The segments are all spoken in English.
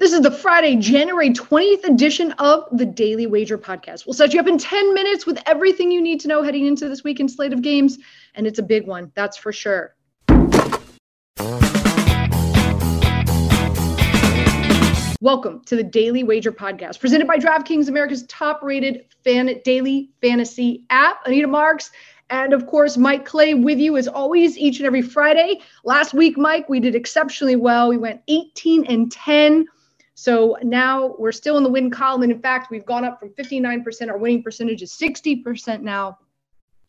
This is the Friday, January 20th edition of the Daily Wager podcast. We'll set you up in 10 minutes with everything you need to know heading into this weekend slate of games, and it's a big one, that's for sure. Welcome to the Daily Wager podcast, presented by DraftKings, America's top rated fan daily fantasy app. Anita Marks and of course, Mike Clay with you as always each and every Friday. Last week, Mike, we did exceptionally well. We went 18 and 10. So now we're still in the win column. And in fact, we've gone up from 59%. Our winning percentage is 60% now,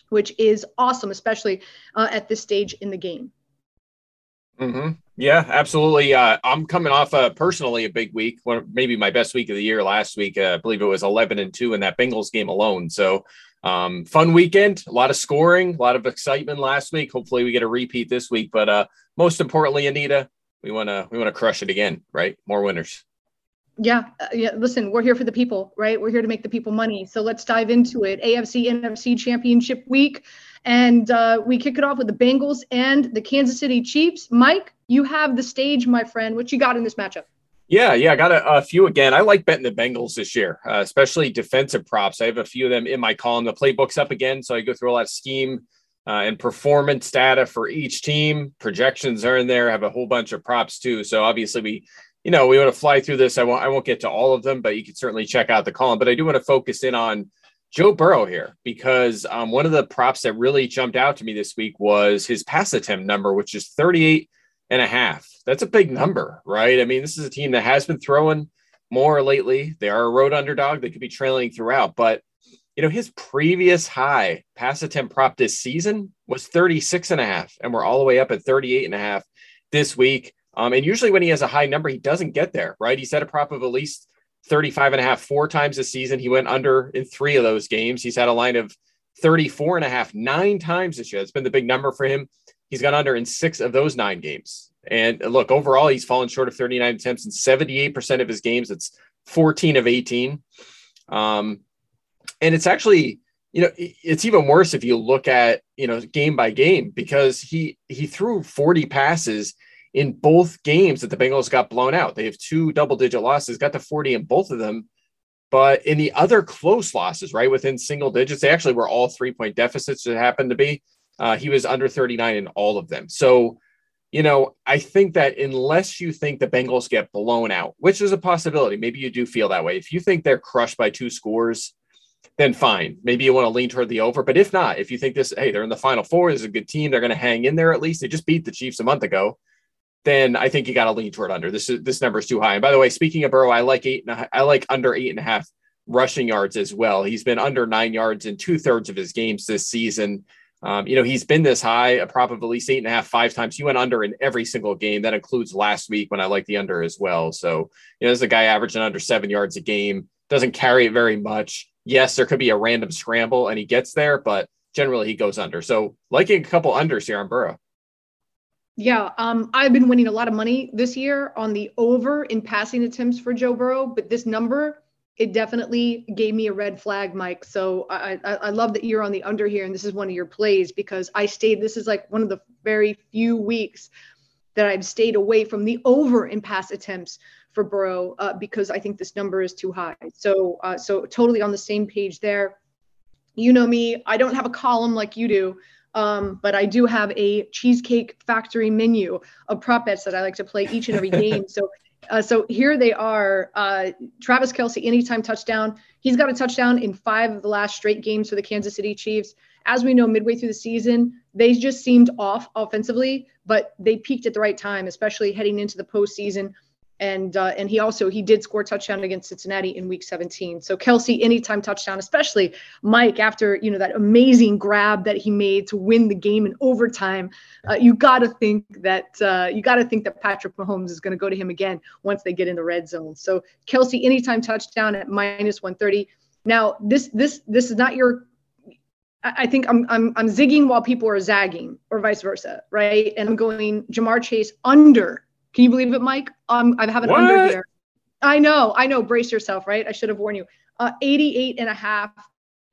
which is awesome, especially uh, at this stage in the game. Mm-hmm. Yeah, absolutely. Uh, I'm coming off uh, personally a big week, one, maybe my best week of the year last week. Uh, I believe it was 11 and 2 in that Bengals game alone. So, um, fun weekend, a lot of scoring, a lot of excitement last week. Hopefully, we get a repeat this week. But uh, most importantly, Anita, we want to we want to crush it again, right? More winners yeah, uh, yeah. Listen, we're here for the people, right? We're here to make the people money. So let's dive into it. AFC NFC Championship Week, and uh, we kick it off with the Bengals and the Kansas City Chiefs. Mike, you have the stage, my friend. What you got in this matchup? Yeah, yeah, I got a, a few again. I like betting the Bengals this year, uh, especially defensive props. I have a few of them in my column. The playbook's up again, so I go through a lot of scheme uh, and performance data for each team. Projections are in there. I have a whole bunch of props too. So obviously we you know, we want to fly through this. I won't I won't get to all of them, but you can certainly check out the column. But I do want to focus in on Joe Burrow here because um, one of the props that really jumped out to me this week was his pass attempt number, which is 38 and a half. That's a big number, right? I mean, this is a team that has been throwing more lately. They are a road underdog. They could be trailing throughout, but you know, his previous high pass attempt prop this season was 36 and a half, and we're all the way up at 38 and a half this week. Um, and usually when he has a high number, he doesn't get there, right? He set a prop of at least 35 and a half four times this season. He went under in three of those games. He's had a line of 34 and a half nine times this year. That's been the big number for him. He's gone under in six of those nine games. And look, overall, he's fallen short of 39 attempts in 78% of his games. It's 14 of 18. Um, and it's actually, you know, it's even worse if you look at, you know, game by game because he he threw 40 passes in both games that the Bengals got blown out. They have two double digit losses, got to 40 in both of them. But in the other close losses, right within single digits, they actually were all three point deficits that happened to be. Uh, he was under 39 in all of them. So, you know, I think that unless you think the Bengals get blown out, which is a possibility, maybe you do feel that way. If you think they're crushed by two scores, then fine. Maybe you want to lean toward the over. But if not, if you think this, hey, they're in the final four, this is a good team, they're going to hang in there at least. They just beat the Chiefs a month ago then I think you got to lean toward under. This is this number is too high. And by the way, speaking of Burrow, I like eight and I like under eight and a half rushing yards as well. He's been under nine yards in two thirds of his games this season. Um, you know, he's been this high, a prop of at least eight and a half, five times. He went under in every single game. That includes last week when I like the under as well. So, you know, there's a guy averaging under seven yards a game, doesn't carry it very much. Yes, there could be a random scramble and he gets there, but generally he goes under. So, liking a couple unders here on Burrow. Yeah, um, I've been winning a lot of money this year on the over in passing attempts for Joe Burrow, but this number it definitely gave me a red flag, Mike. So I, I, I love that you're on the under here, and this is one of your plays because I stayed. This is like one of the very few weeks that I've stayed away from the over in pass attempts for Burrow uh, because I think this number is too high. So uh, so totally on the same page there. You know me, I don't have a column like you do um, but I do have a Cheesecake Factory menu of prop bets that I like to play each and every game. So, uh, so here they are. Uh, Travis Kelce anytime touchdown. He's got a touchdown in five of the last straight games for the Kansas City Chiefs. As we know, midway through the season, they just seemed off offensively, but they peaked at the right time, especially heading into the postseason and uh, and he also he did score touchdown against Cincinnati in Week 17. So Kelce, anytime touchdown, especially Mike after you know that amazing grab that he made to win the game in overtime. Uh, you got to think that uh, you got to think that Patrick Mahomes is going to go to him again once they get in the red zone. So Kelce, anytime touchdown at minus 130. Now this this this is not your I think I'm I'm I'm zigging while people are zagging, or vice versa, right? And I'm going Ja'Marr Chase under can you believe it, Mike? Um, I have an what? under here. I know, I know. Brace yourself, right? I should have warned you. Uh, 88 and a half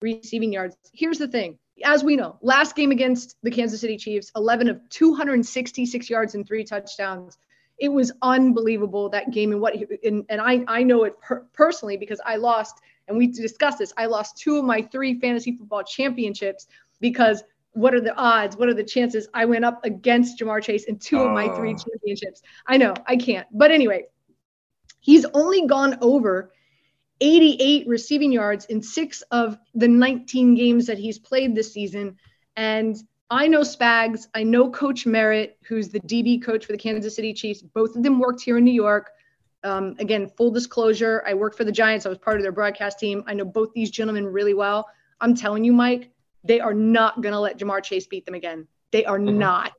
receiving yards. Here's the thing. As we know, last game against the Kansas City Chiefs, 11 of 266 yards and three touchdowns. it was unbelievable that game and what and, and I I know it per- personally because I lost and we discussed this. I lost two of my three fantasy football championships because what are the odds? What are the chances? I went up against Ja'Marr Chase in two of my three championships. I know I can't, but anyway, he's only gone over 88 receiving yards in six of the 19 games that he's played this season. And I know Spags, I know Coach Merritt, who's the DB coach for the Kansas City Chiefs. Both of them worked here in New York. Um, again, full disclosure, I worked for the Giants. I was part of their broadcast team. I know both these gentlemen really well. I'm telling you, Mike, they are not going to let Ja'Marr Chase beat them again. They are mm-hmm. not.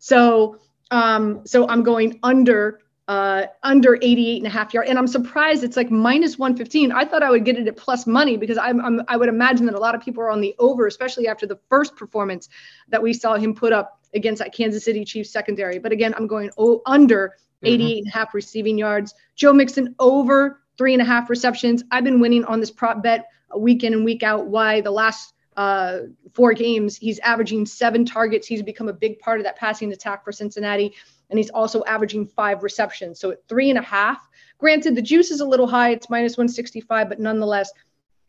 So, um, so I'm going under uh, under 88 and a half yard. And I'm surprised it's like minus 115. I thought I would get it at plus money because I'm, I'm, i would imagine that a lot of people are on the over, especially after the first performance that we saw him put up against that Kansas City Chiefs secondary. But again, I'm going oh, under mm-hmm. 88 and a half receiving yards. Joe Mixon over three and a half receptions. I've been winning on this prop bet week in and week out. Why the last uh, four games, he's averaging seven targets. He's become a big part of that passing attack for Cincinnati and he's also averaging five receptions. So at three and a half, granted, the juice is a little high, it's minus 165, but nonetheless.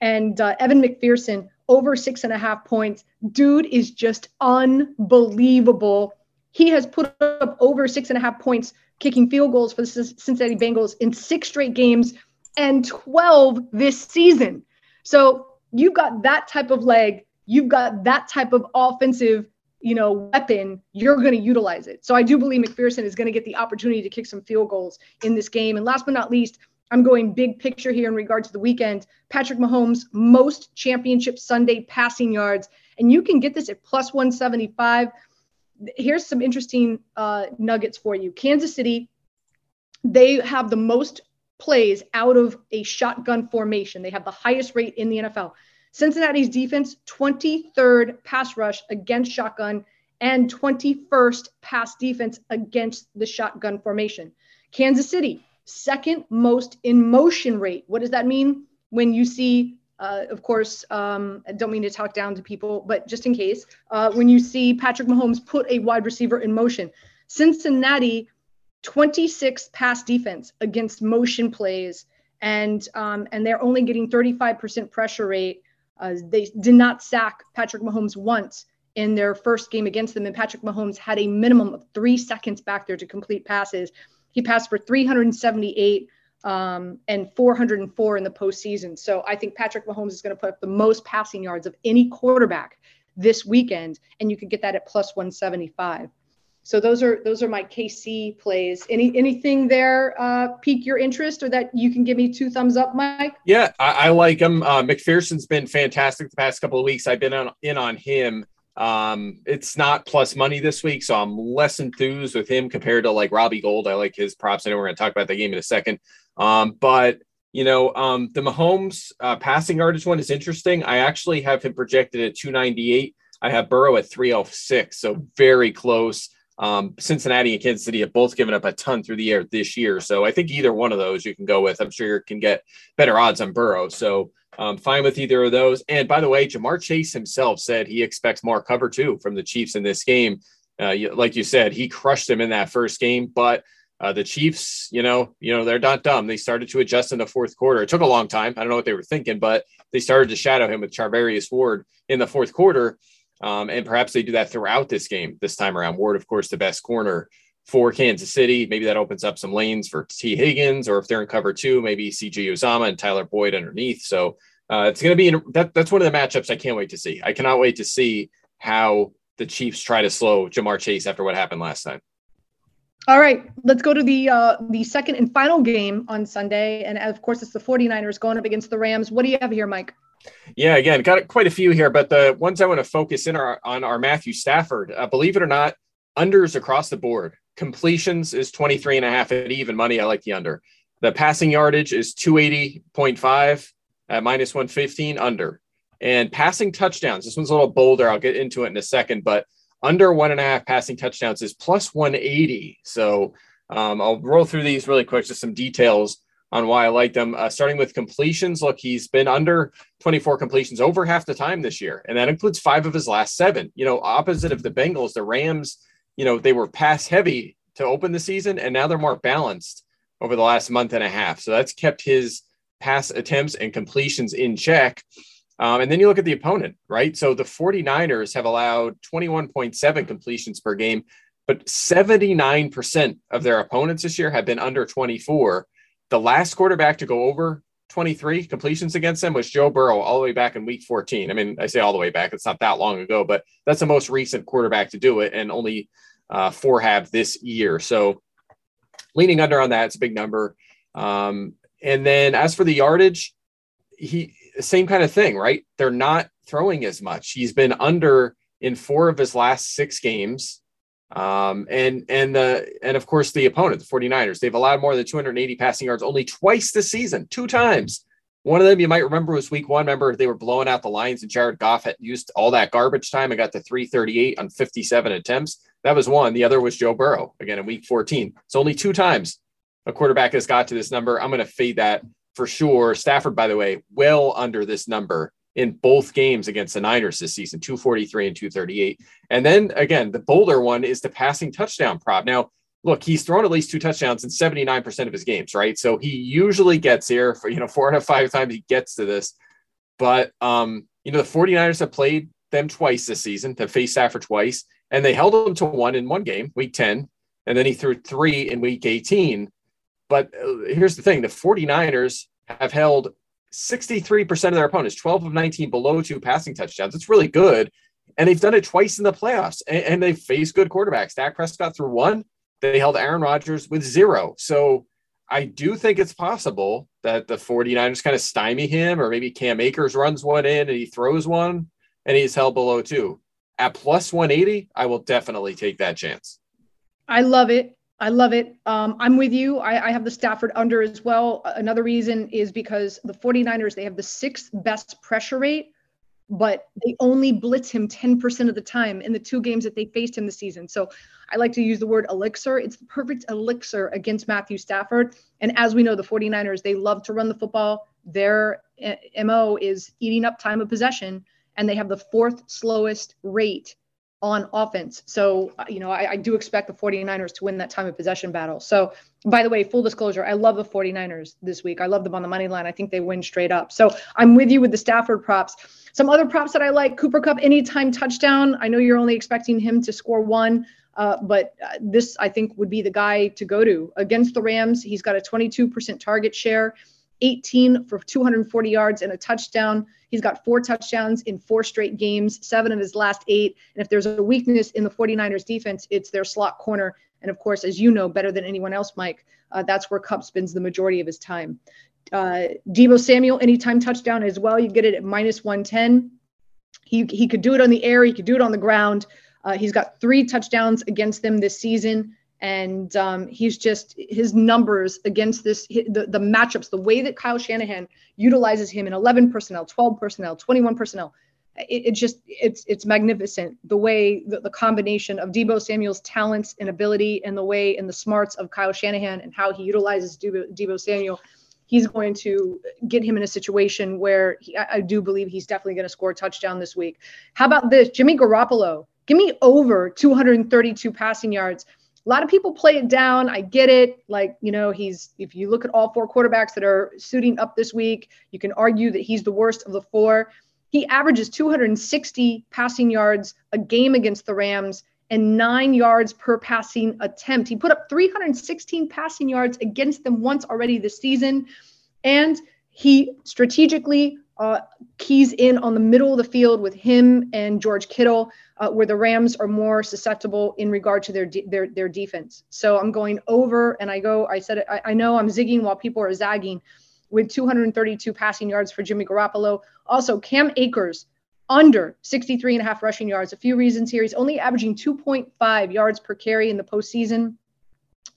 And uh, Evan McPherson, over six and a half points. Dude is just unbelievable. He has put up over six and a half points kicking field goals for the Cincinnati Bengals in six straight games and 12 this season. So you've got that type of leg, you've got that type of offensive you know, weapon, you're going to utilize it. So I do believe McPherson is going to get the opportunity to kick some field goals in this game. And last but not least, I'm going big picture here in regard to the weekend. Patrick Mahomes, most championship Sunday passing yards. And you can get this at plus 175. Here's some interesting uh, nuggets for you. Kansas City, they have the most plays out of a shotgun formation. They have the highest rate in the NFL. Cincinnati's defense, 23rd pass rush against shotgun and 21st pass defense against the shotgun formation. Kansas City, second most in motion rate. What does that mean? When you see, uh, of course, um, I don't mean to talk down to people, but just in case, uh, when you see Patrick Mahomes put a wide receiver in motion, Cincinnati, 26th pass defense against motion plays, and um, and they're only getting 35% pressure rate uh, they did not sack Patrick Mahomes once in their first game against them, and Patrick Mahomes had a minimum of three seconds back there to complete passes. He passed for 378 um, and 404 in the postseason. So I think Patrick Mahomes is going to put up the most passing yards of any quarterback this weekend, and you could get that at plus 175. So those are those are my KC plays. Any anything there uh, pique your interest, or that you can give me two thumbs up, Mike? Yeah, I, I like him. Uh, McPherson's been fantastic the past couple of weeks. I've been on, in on him. Um, it's not plus money this week, so I'm less enthused with him compared to like Robbie Gould. I like his props. I know we're going to talk about that game in a second. Um, but you know, um, the Mahomes uh, passing yardage one is interesting. I actually have him projected at 298. I have Burrow at 306, so very close. Um, Cincinnati and Kansas City have both given up a ton through the air this year. So I think either one of those you can go with. I'm sure you can get better odds on Burrow. So um, fine with either of those. And by the way, Ja'Marr Chase himself said he expects more cover two from the Chiefs in this game. Uh, like you said, he crushed them in that first game, but uh, the Chiefs, you know, you know, they're not dumb. They started to adjust in the fourth quarter. It took a long time. I don't know what they were thinking, but they started to shadow him with Charvarius Ward in the fourth quarter. Um, and perhaps they do that throughout this game this time around. Ward, of course, the best corner for Kansas City. Maybe that opens up some lanes for Tee Higgins, or if they're in cover two, maybe CJ Uzomah and Tyler Boyd underneath. So uh, it's going to be that. That's one of the matchups I can't wait to see. I cannot wait to see how the Chiefs try to slow Ja'Marr Chase after what happened last time. All right, let's go to the uh, the second and final game on Sunday, and of course it's the 49ers going up against the Rams. What do you have here, Mike? Yeah, again, got quite a few here, but the ones I want to focus in are on our Matthew Stafford. Uh, believe it or not, unders across the board. Completions is 23 and a half at even money. I like the under. The passing yardage is 280.5 at minus 115 under. And passing touchdowns, this one's a little bolder. I'll get into it in a second, but under one and a half passing touchdowns is plus 180. So um, I'll roll through these really quick, just some details on why I like them. Uh, starting with completions, look, he's been under 24 completions over half the time this year, and that includes five of his last seven. You know, opposite of the Bengals, the Rams, you know, they were pass heavy to open the season, and now they're more balanced over the last month and a half. So that's kept his pass attempts and completions in check. Um, and then you look at the opponent, right? So the 49ers have allowed 21.7 completions per game, but 79% of their opponents this year have been under 24. The last quarterback to go over 23 completions against them was Joe Burrow all the way back in week 14. I mean, I say all the way back, it's not that long ago, but that's the most recent quarterback to do it. And only uh, four have this year. So leaning under on that, it's a big number. Um, and then as for the yardage, he same kind of thing, right? They're not throwing as much. He's been under in four of his last six games. Um, and and the and of course the opponent, the 49ers, they've allowed more than 280 passing yards only twice this season, two times. One of them you might remember was week one. Remember, they were blowing out the Lions, and Jared Goff had used all that garbage time and got to 338 on 57 attempts. That was one. The other was Joe Burrow again in week 14. It's only two times a quarterback has got to this number. I'm going to fade that for sure. Stafford, by the way, well under this number in both games against the Niners this season 243 and 238. And then again, the bolder one is the passing touchdown prop. Now, look, he's thrown at least two touchdowns in 79% of his games, right? So he usually gets here for, you know, four out of five times he gets to this. But, um, you know, the 49ers have played them twice this season, to face Stafford twice and they held him to one in one game, week 10, and then he threw three in week 18. But uh, here's the thing the 49ers have held 63% of their opponents, 12 of 19 below two passing touchdowns. It's really good. And they've done it twice in the playoffs, and, and they've faced good quarterbacks. Dak Prescott threw one, they held Aaron Rodgers with zero. So I do think it's possible that the 49ers kind of stymie him, or maybe Cam Akers runs one in and he throws one and he's held below two at plus 180, I will definitely take that chance. I love it. I love it. Um, I'm with you. I, I, have the Stafford under as well. Another reason is because the 49ers, they have the sixth best pressure rate, but they only blitz him 10% of the time in the two games that they faced him this season. So I like to use the word elixir. It's the perfect elixir against Matthew Stafford. And as we know, the 49ers, they love to run the football. Their eh, MO is eating up time of possession and they have the fourth slowest rate on offense. So, uh, you know, I, I, do expect the 49ers to win that time of possession battle. So, by the way, full disclosure, I love the 49ers this week. I love them on the money line. I think they win straight up. So, I'm with you with the Stafford props. Some other props that I like Cooper Kupp, anytime touchdown. I know you're only expecting him to score one. Uh, but uh, this, I think, would be the guy to go to against the Rams. He's got a 22% target share. 18 for 240 yards and a touchdown. He's got four touchdowns in four straight games, seven of his last eight. And if there's a weakness in the 49ers defense, it's their slot corner. And of course, as you know better than anyone else, Mike, uh, that's where Kupp spends the majority of his time. Uh, Deebo Samuel, anytime touchdown as well. You get it at minus 110. He, he could do it on the air, he could do it on the ground. Uh, he's got three touchdowns against them this season and um, he's just his numbers against this the, the matchups the way that kyle shanahan utilizes him in 11 personnel 12 personnel 21 personnel it, it just it's it's magnificent. The way the, the combination of deebo samuel's talents and ability and the way and the smarts of kyle shanahan and how he utilizes debo, deebo samuel he's going to get him in a situation where he, I, I do believe he's definitely going to score a touchdown this week. How about this? Jimmy garoppolo give me over 232 passing yards a lot of people play it down. I get it. Like, you know, he's, if you look at all four quarterbacks that are suiting up this week, you can argue that he's the worst of the four. He averages 260 passing yards a game against the Rams and nine yards per passing attempt. He put up 316 passing yards against them once already this season. And he strategically uh, keys in on the middle of the field with him and George Kittle, uh, where the Rams are more susceptible in regard to their de- their their defense. So I'm going over, and I go. I said I, I know I'm zigging while people are zagging, with 232 passing yards for Jimmy Garoppolo. Also, Cam Akers under 63 and a half rushing yards. A few reasons here. He's only averaging 2.5 yards per carry in the postseason.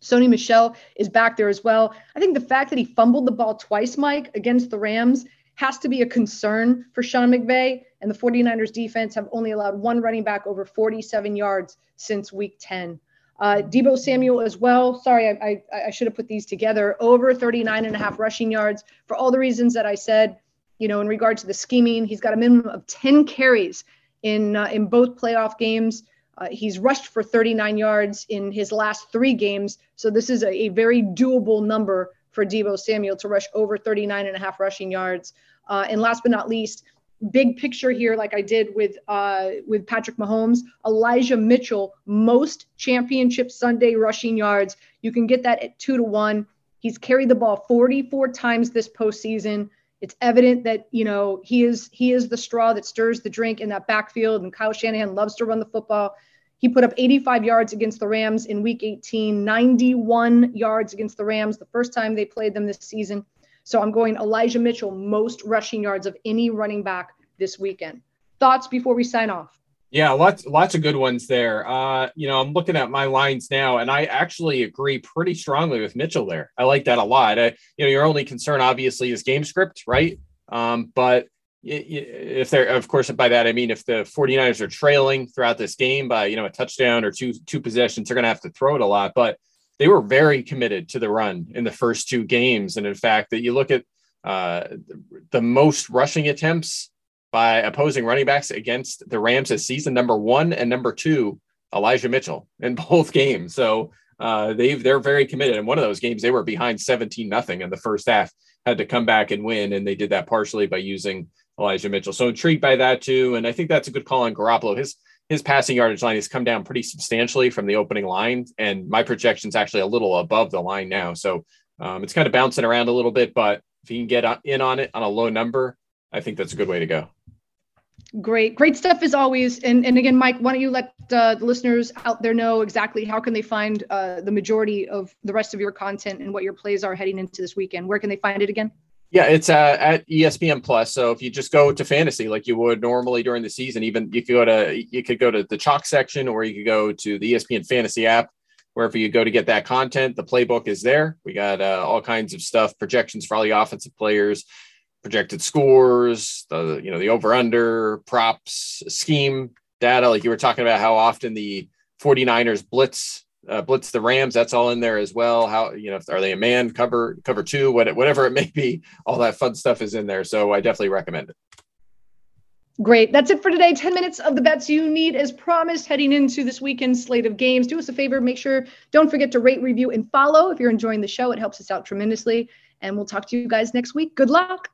Sony Michel is back there as well. I think the fact that he fumbled the ball twice, Mike, against the Rams has to be a concern for Sean McVay. And the 49ers defense have only allowed one running back over 47 yards since week 10. Uh, Deebo Samuel as well. Sorry, I, I, I should have put these together. Over 39 and a half rushing yards for all the reasons that I said. You know, in regard to the scheming, he's got a minimum of 10 carries in uh, in both playoff games. Uh, he's rushed for 39 yards in his last three games. So this is a, a, very doable number for Deebo Samuel to rush over 39 and a half rushing yards. Uh, and last but not least, big picture here, like I did with uh, with Patrick Mahomes, Elijah Mitchell, most championship Sunday rushing yards. You can get that at two to one. He's carried the ball 44 times this postseason. It's evident that you know he is he is the straw that stirs the drink in that backfield, and Kyle Shanahan loves to run the football. He put up 85 yards against the Rams in Week 18, 91 yards against the Rams the first time they played them this season. So I'm going Elijah Mitchell, most rushing yards of any running back this weekend. Thoughts before we sign off? Yeah, lots lots of good ones there. Uh, you know, I'm looking at my lines now, and I actually agree pretty strongly with Mitchell there. I like that a lot. I, you know, your only concern obviously is game script, right? Um, but if they're of course by that i mean if the 49ers are trailing throughout this game by you know a touchdown or two two possessions they're going to have to throw it a lot but they were very committed to the run in the first two games and in fact that you look at uh, the most rushing attempts by opposing running backs against the Rams this season. Number one and number two, Elijah Mitchell in both games. So uh, they they're very committed. In one of those games, they were behind 17 nothing in the first half, had to come back and win, and they did that partially by using Elijah Mitchell. So intrigued by that too, and I think that's a good call on Garoppolo. His his passing yardage line has come down pretty substantially from the opening line, and my projection is actually a little above the line now. So um, it's kind of bouncing around a little bit, but if you can get in on it on a low number, I think that's a good way to go. Great, great stuff as always. And and again, Mike, why don't you let uh, the listeners out there know exactly how can they find uh, the majority of the rest of your content and what your plays are heading into this weekend? Where can they find it again? Yeah, it's uh, at ESPN Plus. So if you just go to fantasy like you would normally during the season, even you could go to you could go to the chalk section or you could go to the ESPN Fantasy app. Wherever you go to get that content, the playbook is there. We got uh, all kinds of stuff, projections for all the offensive players, projected scores, the you know the over under props, scheme data like you were talking about how often the 49ers blitz uh, blitz the Rams that's all in there as well how you know are they a man cover cover two whatever it may be all that fun stuff is in there so I definitely recommend it. Great. That's it for today. 10 minutes of the bets you need as promised heading into this weekend's slate of games. Do us a favor, make sure, don't forget to rate, review, and follow. If you're enjoying the show, it helps us out tremendously. And we'll talk to you guys next week. Good luck.